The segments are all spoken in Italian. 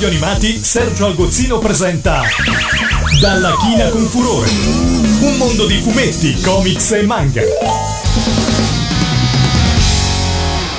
Radio Animati Sergio Algozzino presenta Dalla china con furore. Un mondo di fumetti, comics e manga.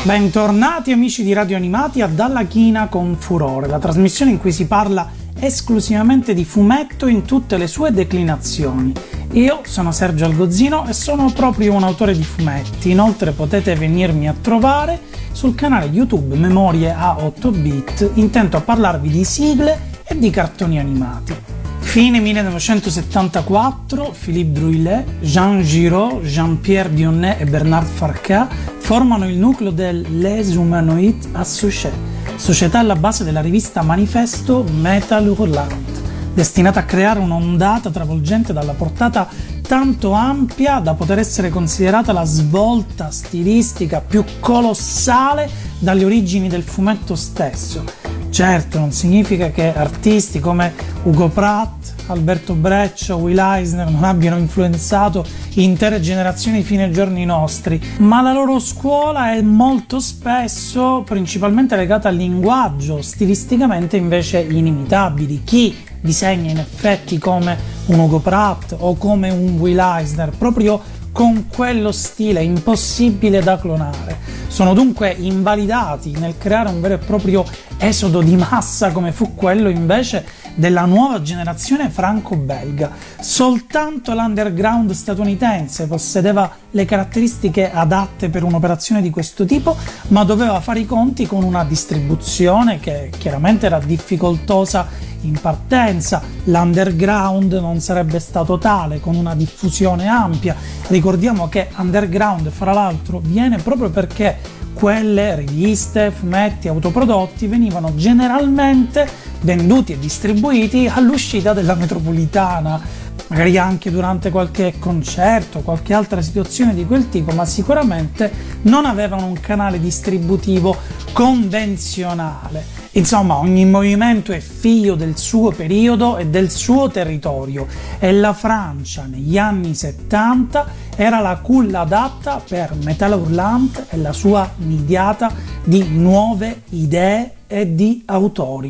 Bentornati amici di Radio Animati a Dalla china con furore, la trasmissione in cui si parla esclusivamente di fumetto in tutte le sue declinazioni. Io sono Sergio Algozzino e sono proprio un autore di fumetti, inoltre potete venirmi a trovare sul canale YouTube Memorie a 8 bit, intento a parlarvi di sigle e di cartoni animati. Fine 1974, Philippe Druillet, Jean Giraud, Jean-Pierre Dionnet e Bernard Farcat formano il nucleo del Les Humanoides Associés, società alla base della rivista Manifesto Metal Hurlant destinata a creare un'ondata travolgente dalla portata tanto ampia da poter essere considerata la svolta stilistica più colossale dalle origini del fumetto stesso. Certo, non significa che artisti come Ugo Pratt, Alberto Breccia o Will Eisner non abbiano influenzato intere generazioni fino ai giorni nostri, ma la loro scuola è molto spesso principalmente legata al linguaggio, stilisticamente invece inimitabili. Chi disegna in effetti come un Ugo Pratt o come un Will Eisner, proprio con quello stile impossibile da clonare. Sono dunque invalidati nel creare un vero e proprio esodo di massa come fu quello invece della nuova generazione franco-belga. Soltanto l'underground statunitense possedeva le caratteristiche adatte per un'operazione di questo tipo, ma doveva fare i conti con una distribuzione che chiaramente era difficoltosa in partenza, l'underground non sarebbe stato tale con una diffusione ampia. Ricordiamo che underground, fra l'altro, viene proprio perché quelle riviste, fumetti, autoprodotti venivano generalmente venduti e distribuiti all'uscita della metropolitana, magari anche durante qualche concerto, qualche altra situazione di quel tipo, ma sicuramente non avevano un canale distributivo convenzionale. Insomma, ogni movimento è figlio del suo periodo e del suo territorio e la Francia negli anni 70 era la culla adatta per Metal Hurlant e la sua nidiata di nuove idee e di autori.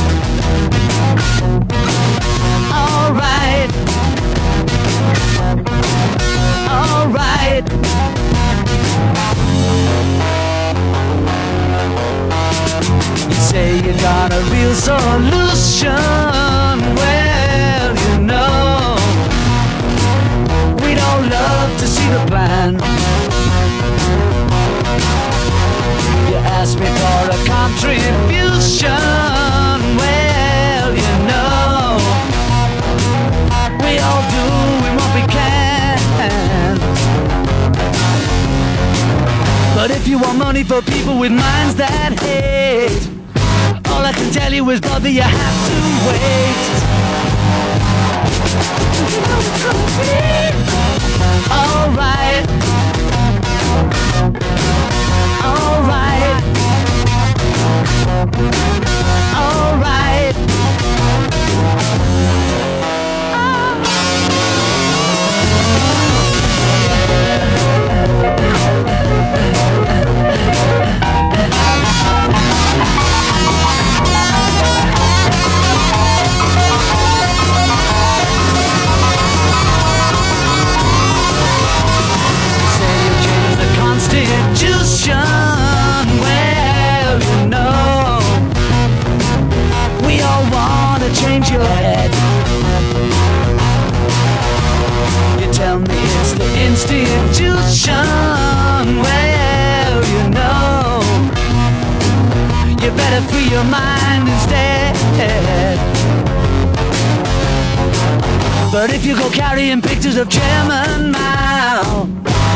Alright. You say you got a real solution. Well, you know, we'd all love to see the plan. You ask me for a contribution. Money for people with minds that hate, all I can tell you is, brother, you have to wait. Alright. Alright. To free your mind instead. But if you go carrying pictures of Chairman Mao,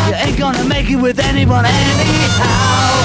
you ain't gonna make it with anyone anyhow.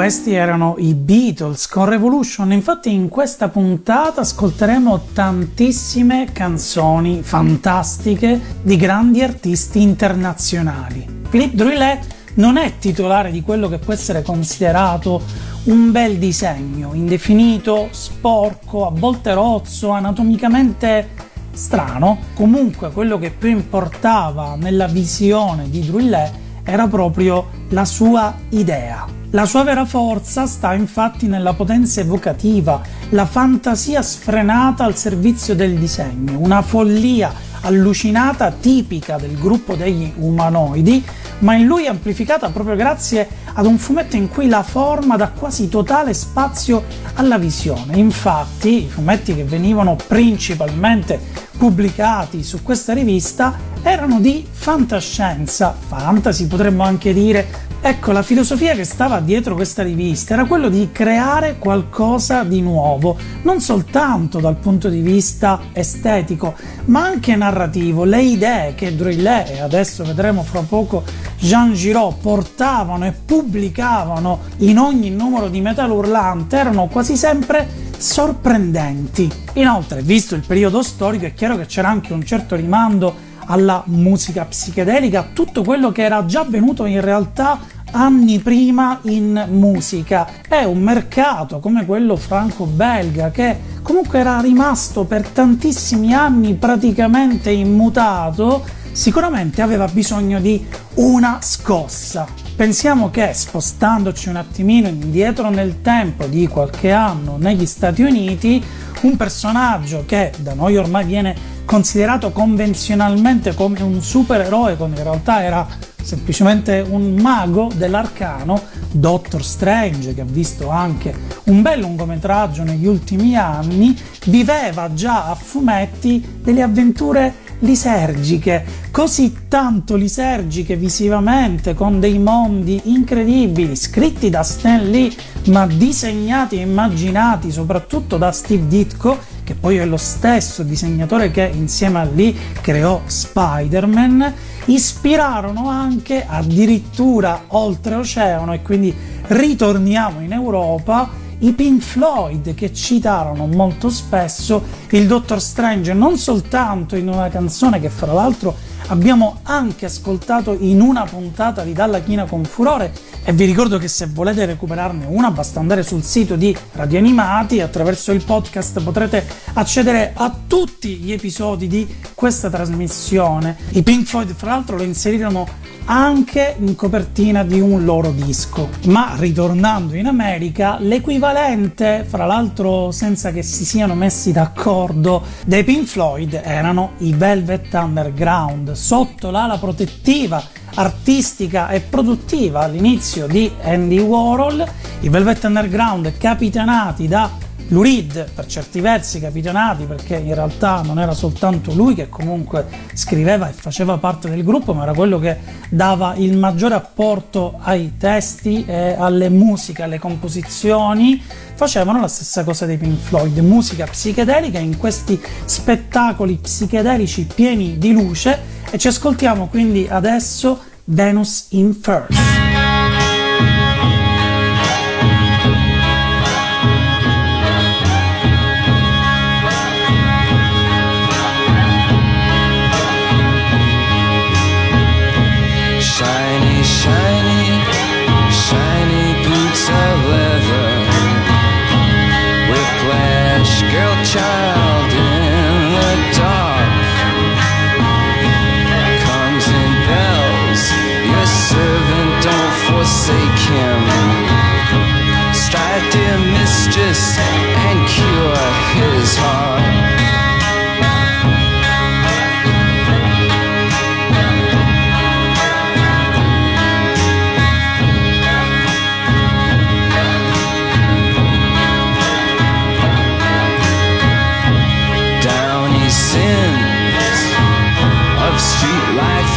Questi erano i Beatles con Revolution. Infatti, in questa puntata ascolteremo tantissime canzoni fantastiche di grandi artisti internazionali. Philippe Drouillet non è titolare di quello che può essere considerato un bel disegno, indefinito, sporco, a volte rozzo, anatomicamente strano. Comunque, quello che più importava nella visione di Drouillet era proprio la sua idea. La sua vera forza sta infatti nella potenza evocativa, la fantasia sfrenata al servizio del disegno, una follia allucinata tipica del gruppo degli umanoidi, ma in lui amplificata proprio grazie ad un fumetto in cui la forma dà quasi totale spazio alla visione. Infatti, i fumetti che venivano principalmente pubblicati su questa rivista erano di fantascienza, fantasy potremmo anche dire. Ecco, la filosofia che stava dietro questa rivista era quello di creare qualcosa di nuovo, non soltanto dal punto di vista estetico, ma anche narrativo. Le idee che Drouillet e adesso vedremo fra poco Jean Giraud portavano e pubblicavano in ogni numero di Metal Urlante erano quasi sempre sorprendenti. Inoltre, visto il periodo storico, è chiaro che c'era anche un certo rimando alla musica psichedelica, tutto quello che era già venuto in realtà anni prima in musica. È un mercato come quello franco-belga che comunque era rimasto per tantissimi anni praticamente immutato, sicuramente aveva bisogno di una scossa. Pensiamo che spostandoci un attimino indietro nel tempo di qualche anno negli Stati Uniti, un personaggio che da noi ormai viene considerato convenzionalmente come un supereroe, quando in realtà era semplicemente un mago dell'arcano, Doctor Strange, che ha visto anche un bel lungometraggio negli ultimi anni, viveva già a fumetti delle avventure lisergiche, così tanto lisergiche visivamente, con dei mondi incredibili, scritti da Stan Lee, ma disegnati e immaginati soprattutto da Steve Ditko, che poi è lo stesso disegnatore che insieme a Lee creò Spider-Man, ispirarono anche addirittura oltreoceano e quindi ritorniamo in Europa i Pink Floyd che citarono molto spesso il Dottor Strange non soltanto in una canzone che fra l'altro abbiamo anche ascoltato in una puntata di Dalla China con Furore e vi ricordo che se volete recuperarne una basta andare sul sito di Radio Animati attraverso il podcast potrete accedere a tutti gli episodi di questa trasmissione. I Pink Floyd fra l'altro lo inserirono anche in copertina di un loro disco. Ma ritornando in America, l'equivalente, fra l'altro senza che si siano messi d'accordo, dei Pink Floyd erano i Velvet Underground, sotto l'ala protettiva artistica e produttiva all'inizio di Andy Warhol, i Velvet Underground capitanati da Lou Reed per certi versi capitanati perché in realtà non era soltanto lui che comunque scriveva e faceva parte del gruppo ma era quello che dava il maggiore apporto ai testi e alle musiche, alle composizioni facevano la stessa cosa dei Pink Floyd, musica psichedelica in questi spettacoli psichedelici pieni di luce e ci ascoltiamo quindi adesso Venus in First.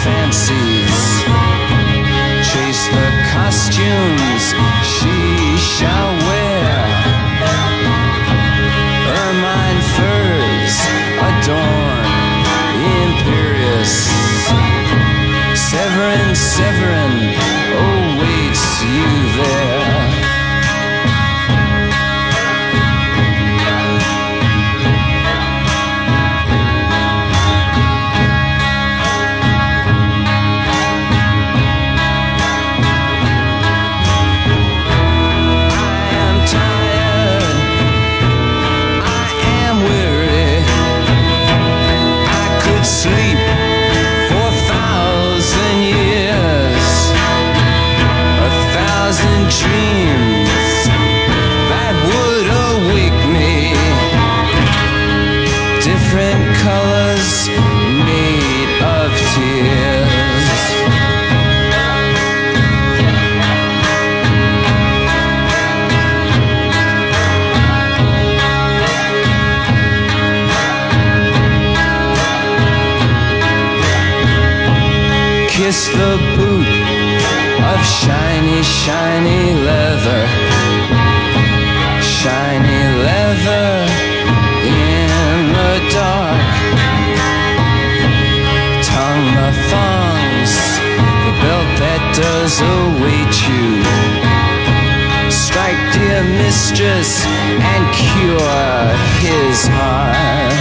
Fancies. Chase the costumes mistress, and cure his heart.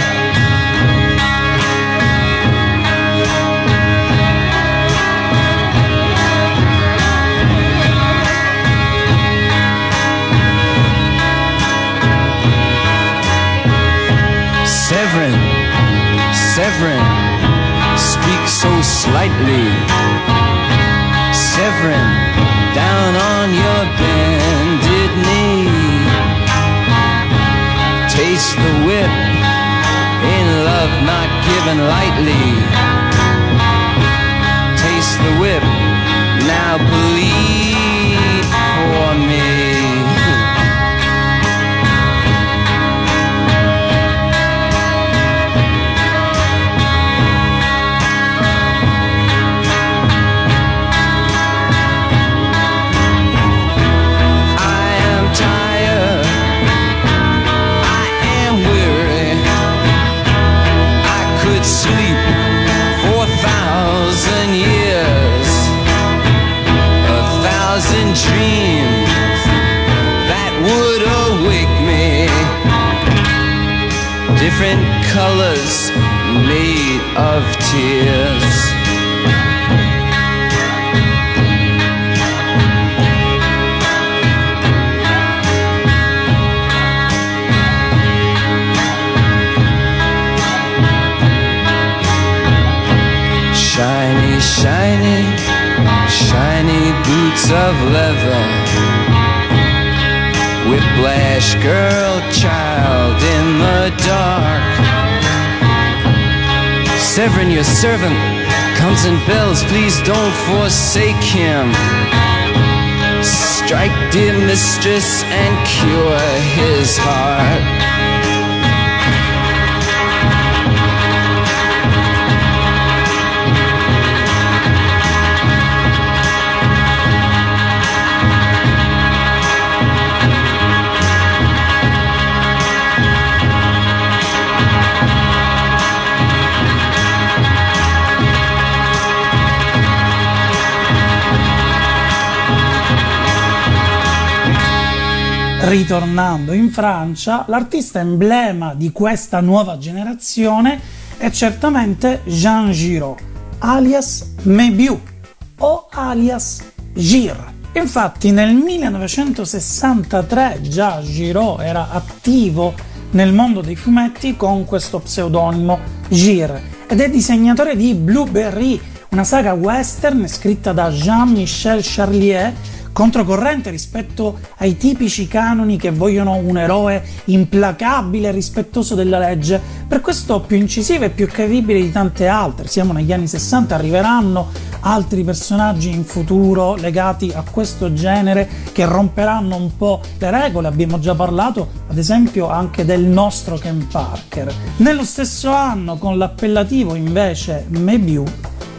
Severin, Severin, speak so slightly. Severin, down on your bended Taste the whip in love not given lightly. Taste the whip, now bleed Different colors made of tears. Shiny, shiny, shiny boots of leather. Whiplash girl, child in the dark. Severin, your servant, comes and bells. Please don't forsake him. Strike, dear mistress, and cure his heart. Ritornando in Francia, l'artista emblema di questa nuova generazione è certamente Jean Giraud, alias Mébiu o alias Gir. Infatti nel 1963 già Giraud era attivo nel mondo dei fumetti con questo pseudonimo Gir ed è disegnatore di Blueberry, una saga western scritta da Jean-Michel Charlier controcorrente rispetto ai tipici canoni che vogliono un eroe implacabile e rispettoso della legge, per questo più incisivo e più credibile di tante altre. Siamo negli anni 60, arriveranno altri personaggi in futuro legati a questo genere che romperanno un po' le regole. Abbiamo già parlato, ad esempio, anche del nostro Ken Parker. Nello stesso anno, con l'appellativo invece Mebiu,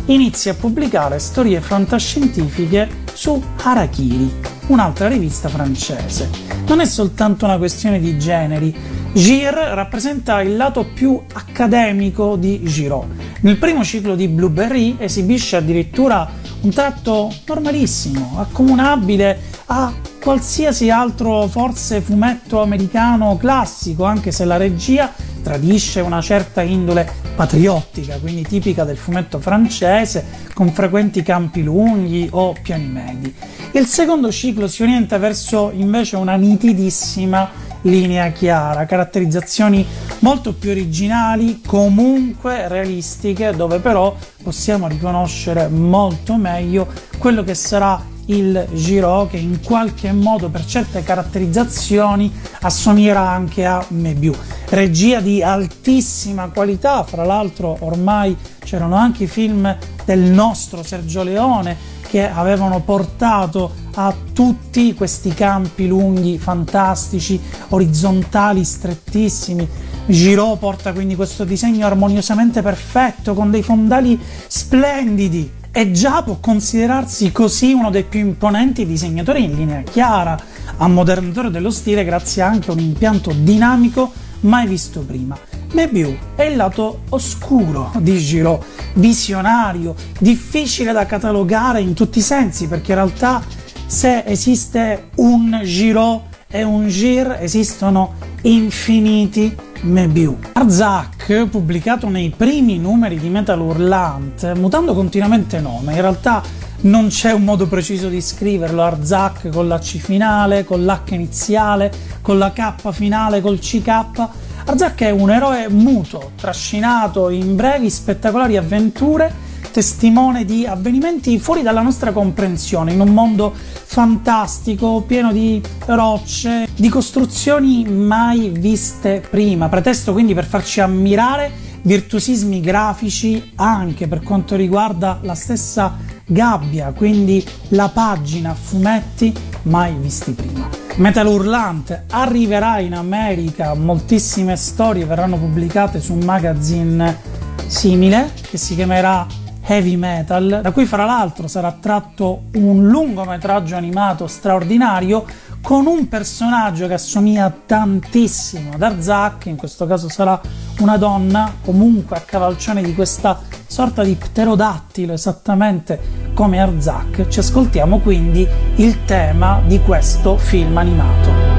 inizia a pubblicare storie fantascientifiche su Harakiri, un'altra rivista francese. Non è soltanto una questione di generi, Gir rappresenta il lato più accademico di Giraud. Nel primo ciclo di Blueberry esibisce addirittura un tratto normalissimo, accomunabile a qualsiasi altro forse fumetto americano classico, anche se la regia tradisce una certa indole patriottica, quindi tipica del fumetto francese, con frequenti campi lunghi o piani medi. Il secondo ciclo si orienta verso invece una nitidissima linea chiara, caratterizzazioni molto più originali, comunque realistiche, dove però possiamo riconoscere molto meglio quello che sarà il Giro che in qualche modo per certe caratterizzazioni assomiglierà anche a Mebiu. Regia di altissima qualità, fra l'altro ormai c'erano anche i film del nostro Sergio Leone che avevano portato a tutti questi campi lunghi, fantastici, orizzontali, strettissimi. Giraud porta quindi questo disegno armoniosamente perfetto, con dei fondali splendidi, e già può considerarsi così uno dei più imponenti disegnatori in linea chiara, ammodernatore dello stile grazie anche a un impianto dinamico mai visto prima. Mebiu è il lato oscuro di Giraud, visionario, difficile da catalogare in tutti i sensi, perché in realtà se esiste un Giraud e un Gir esistono infiniti Mebiu. Arzak, pubblicato nei primi numeri di Metal Hurlant, mutando continuamente nome, in realtà non c'è un modo preciso di scriverlo, Arzak con la C finale, con l'H iniziale, con la K finale, col CK. Arzak è un eroe muto, trascinato in brevi spettacolari avventure testimone di avvenimenti fuori dalla nostra comprensione, in un mondo fantastico, pieno di rocce, di costruzioni mai viste prima, pretesto quindi per farci ammirare virtuosismi grafici anche per quanto riguarda la stessa gabbia, quindi la pagina a fumetti mai visti prima. Metal Hurlant arriverà in America, moltissime storie verranno pubblicate su un magazine simile che si chiamerà heavy metal, da cui fra l'altro sarà tratto un lungometraggio animato straordinario con un personaggio che assomiglia tantissimo ad Arzak, in questo caso sarà una donna, comunque a cavalcione di questa sorta di pterodattilo, esattamente come Arzak. Ci ascoltiamo quindi il tema di questo film animato.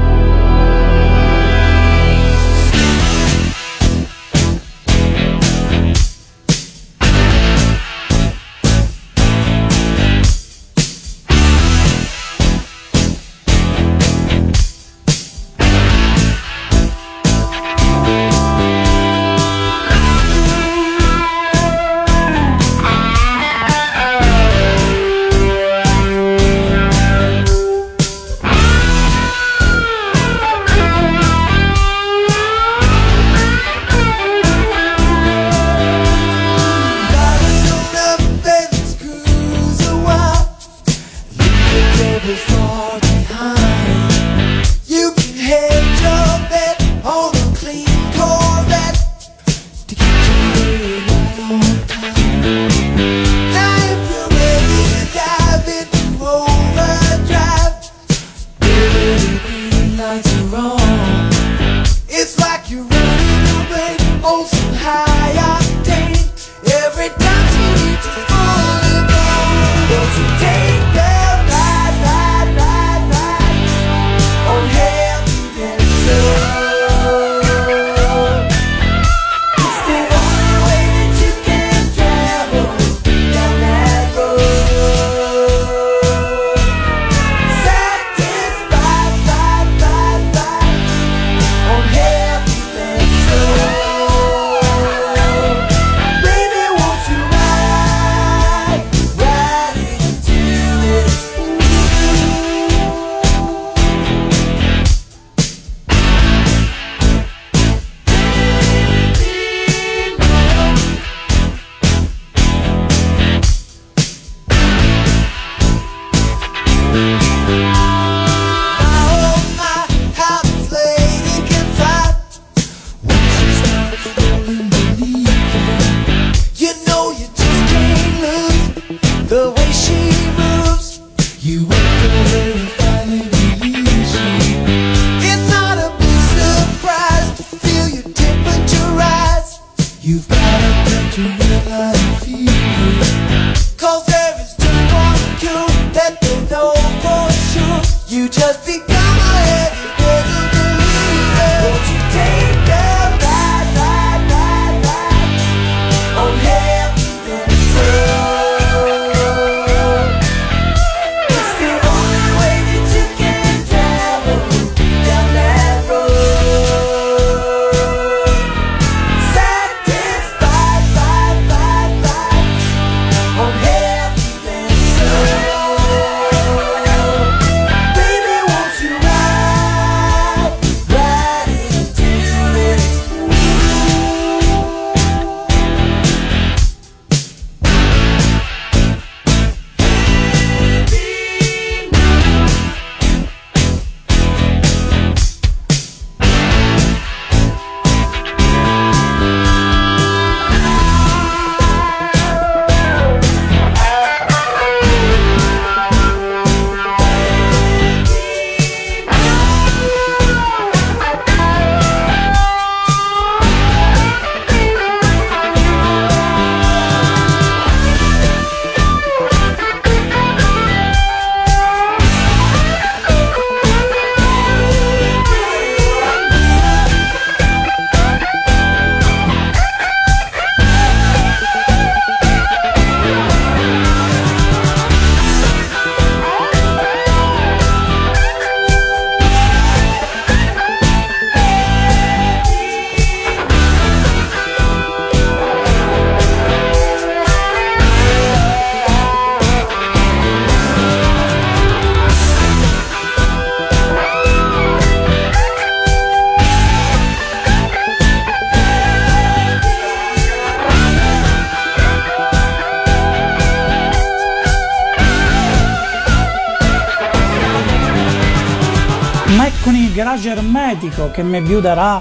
Garage ermetico che Mebiu darà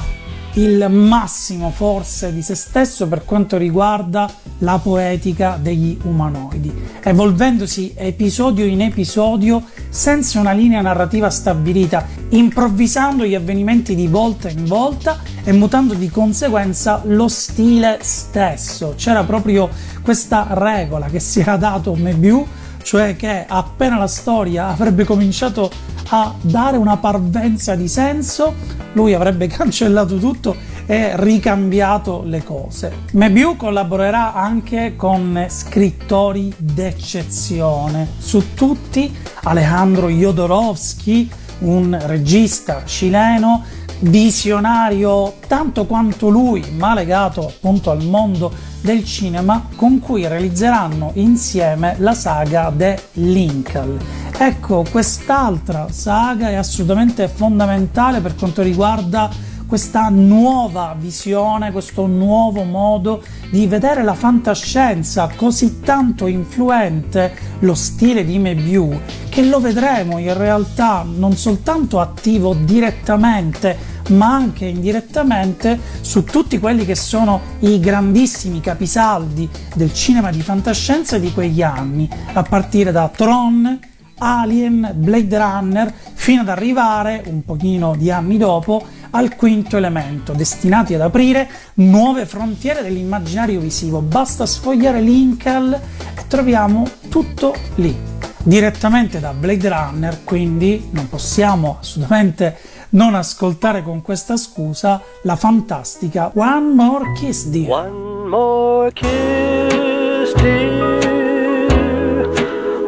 il massimo forse di se stesso per quanto riguarda la poetica degli umanoidi, evolvendosi episodio in episodio senza una linea narrativa stabilita, improvvisando gli avvenimenti di volta in volta e mutando di conseguenza lo stile stesso. C'era proprio questa regola che si era dato Mebiu, cioè che appena la storia avrebbe cominciato a dare una parvenza di senso, lui avrebbe cancellato tutto e ricambiato le cose. Mebiu collaborerà anche con scrittori d'eccezione, su tutti Alejandro Jodorowsky, un regista cileno visionario tanto quanto lui, ma legato appunto al mondo del cinema, con cui realizzeranno insieme la saga The Lincoln. Ecco, quest'altra saga è assolutamente fondamentale per quanto riguarda questa nuova visione, questo nuovo modo di vedere la fantascienza così tanto influente lo stile di Mebiu che lo vedremo in realtà non soltanto attivo direttamente ma anche indirettamente su tutti quelli che sono i grandissimi capisaldi del cinema di fantascienza di quegli anni, a partire da Tron, Alien, Blade Runner, fino ad arrivare, un pochino di anni dopo, al quinto elemento, destinati ad aprire nuove frontiere dell'immaginario visivo. Basta sfogliare Lincoln e troviamo tutto lì. Direttamente da Blade Runner, quindi non possiamo assolutamente non ascoltare con questa scusa la fantastica One More Kiss Dear. One more kiss, dear.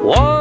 One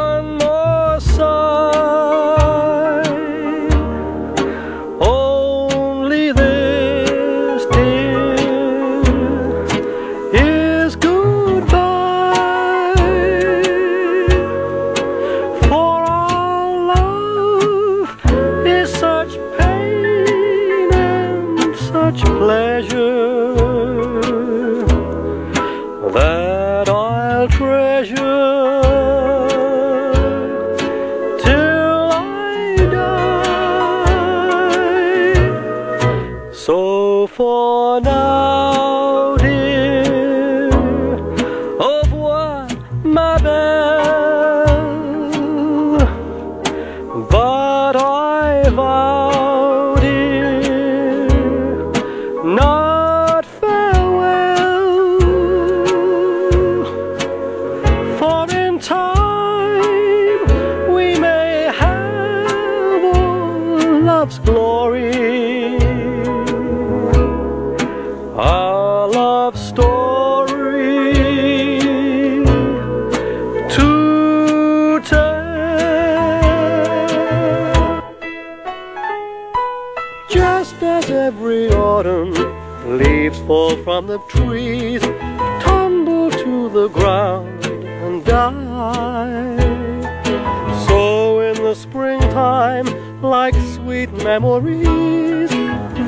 sweet memories,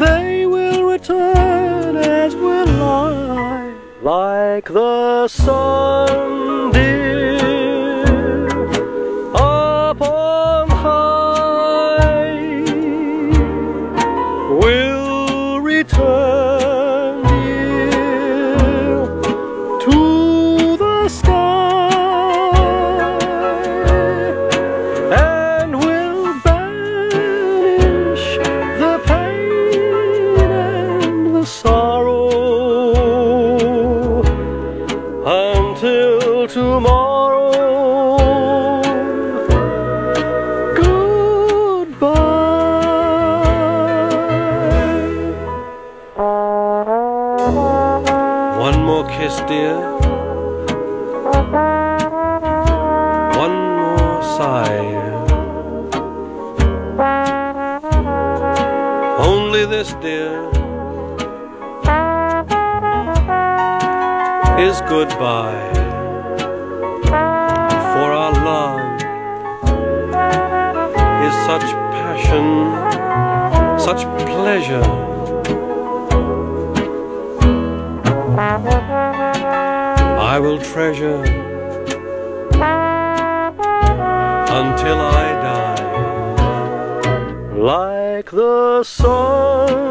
they will return as will I, like the sun, dear, goodbye. For our love is such passion, such pleasure. I will treasure until I die, like the sunbeam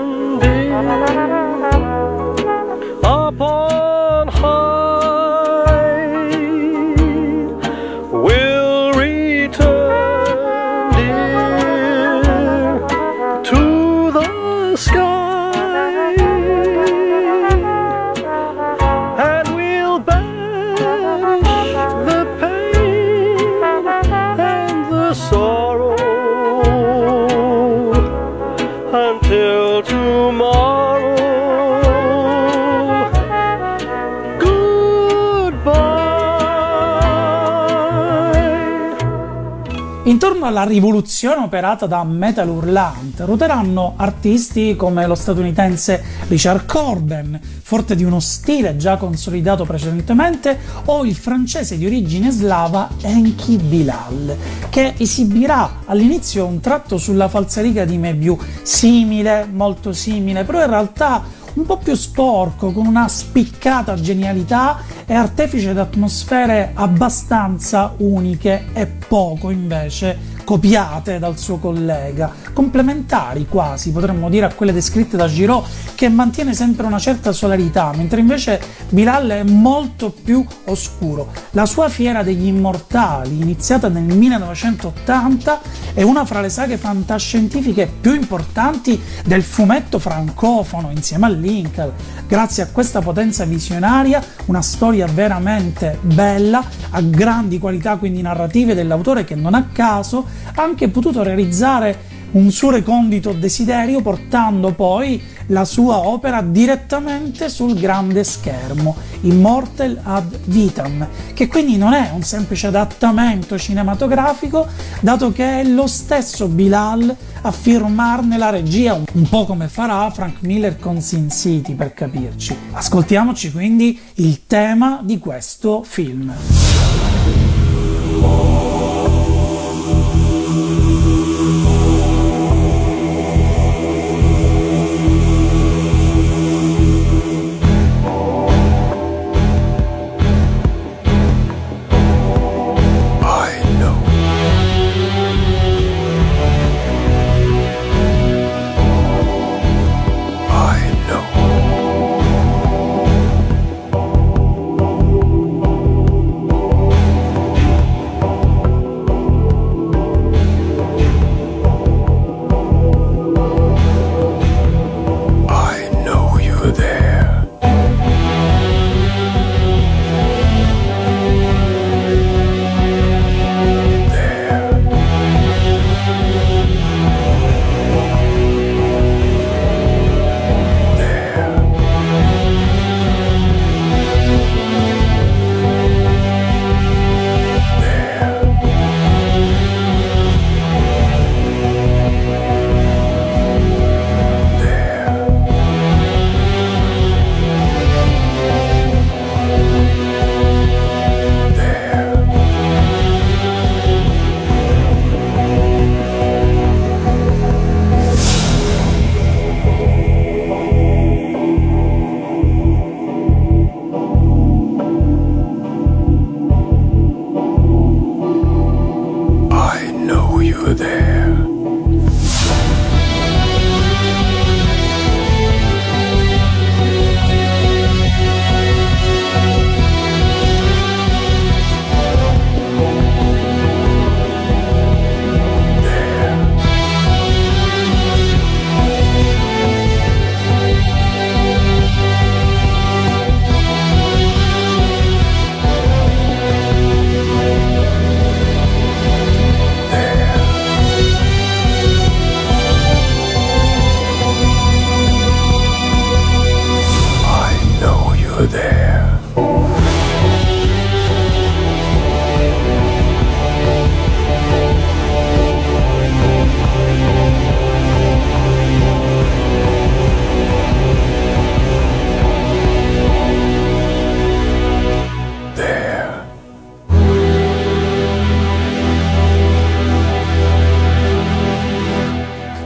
Intorno alla rivoluzione operata da Metal Hurlant ruoteranno artisti come lo statunitense Richard Corben, forte di uno stile già consolidato precedentemente, o il francese di origine slava Enki Bilal, che esibirà all'inizio un tratto sulla falsariga di Mebiu, simile, molto simile, però in realtà un po' più sporco, con una spiccata genialità e artefice di atmosfere abbastanza uniche e poco invece copiate dal suo collega, complementari quasi, potremmo dire, a quelle descritte da Giraud, che mantiene sempre una certa solarità, mentre invece Bilal è molto più oscuro. La sua Fiera degli Immortali, iniziata nel 1980, è una fra le saghe fantascientifiche più importanti del fumetto francofono, insieme a Lincoln. Grazie a questa potenza visionaria, una storia veramente bella, a grandi qualità quindi narrative dell'autore che non a caso ha anche potuto realizzare un suo recondito desiderio portando poi la sua opera direttamente sul grande schermo, Immortal ad Vitam, che quindi non è un semplice adattamento cinematografico, dato che è lo stesso Bilal a firmarne la regia, un po' come farà Frank Miller con Sin City per capirci. Ascoltiamoci quindi il tema di questo film.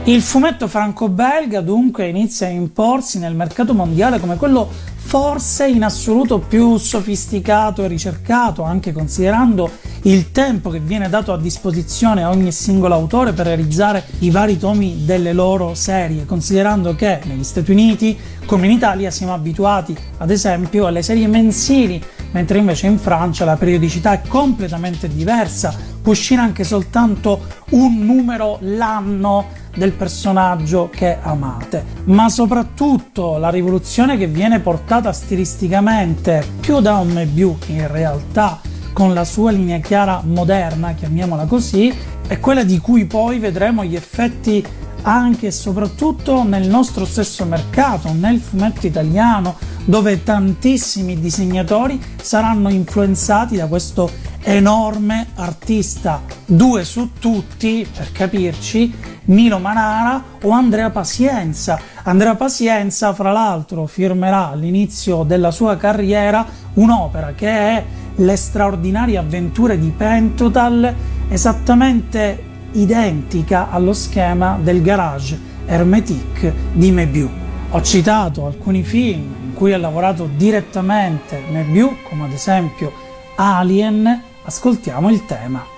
Il fumetto franco-belga dunque inizia a imporsi nel mercato mondiale come quello forse in assoluto più sofisticato e ricercato, anche considerando il tempo che viene dato a disposizione a ogni singolo autore per realizzare i vari tomi delle loro serie, considerando che negli Stati Uniti, come in Italia, siamo abituati ad esempio alle serie mensili, mentre invece in Francia la periodicità è completamente diversa, può uscire anche soltanto un numero l'anno del personaggio che amate, ma soprattutto la rivoluzione che viene portata stilisticamente più da un Mebiu in realtà con la sua linea chiara moderna, chiamiamola così, è quella di cui poi vedremo gli effetti anche e soprattutto nel nostro stesso mercato, nel fumetto italiano, dove tantissimi disegnatori saranno influenzati da questo enorme artista, due su tutti, per capirci, Milo Manara o Andrea Pazienza. Andrea Pazienza, fra l'altro, firmerà all'inizio della sua carriera un'opera che è Le straordinarie avventure di Pentotal, esattamente identica allo schema del garage Hermetic di Mebiu. Ho citato alcuni film in cui ha lavorato direttamente Mebiu, come ad esempio Alien, ascoltiamo il tema.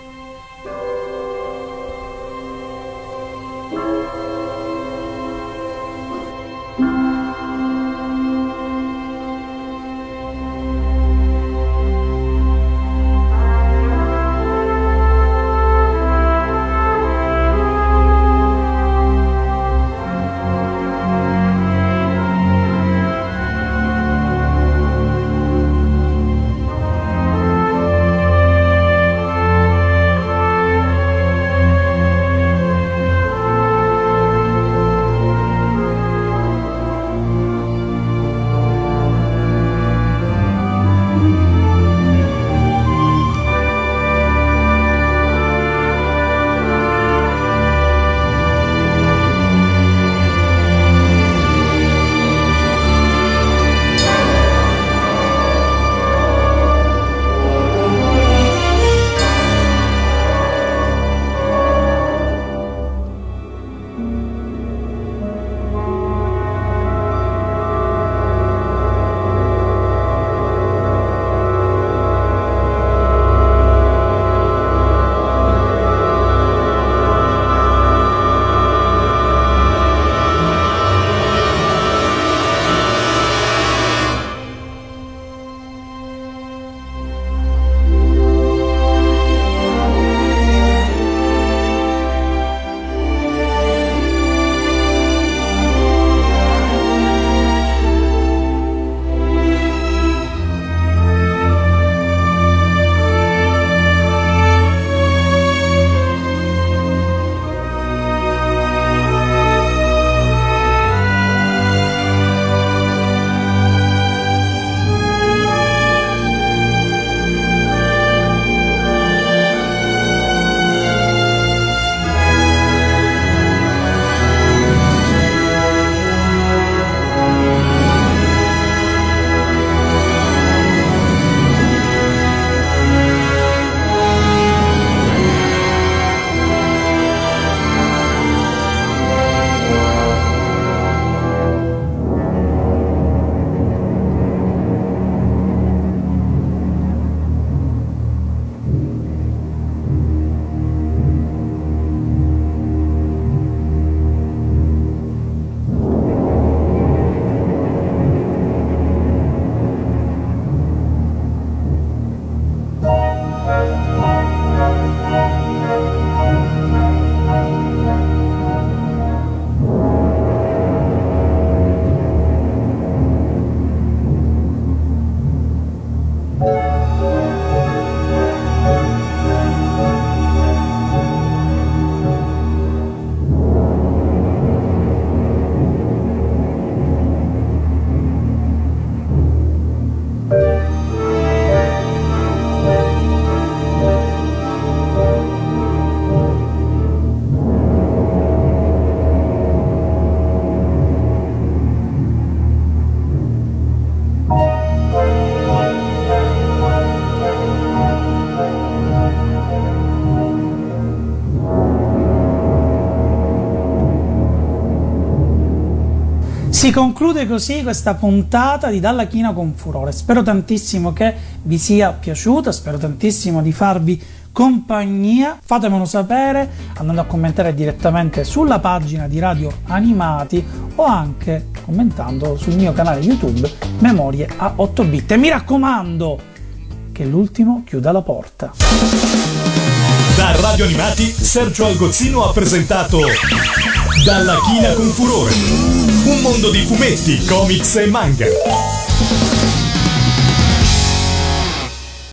Si conclude così questa puntata di Dalla China con Furore. Spero tantissimo che vi sia piaciuta, spero tantissimo di farvi compagnia. Fatemelo sapere andando a commentare direttamente sulla pagina di Radio Animati o anche commentando sul mio canale YouTube Memorie a 8 bit. E mi raccomando che l'ultimo chiuda la porta. Da Radio Animati, Sergio Algozzino ha presentato Dalla China con Furore. Un mondo di fumetti, comics e manga.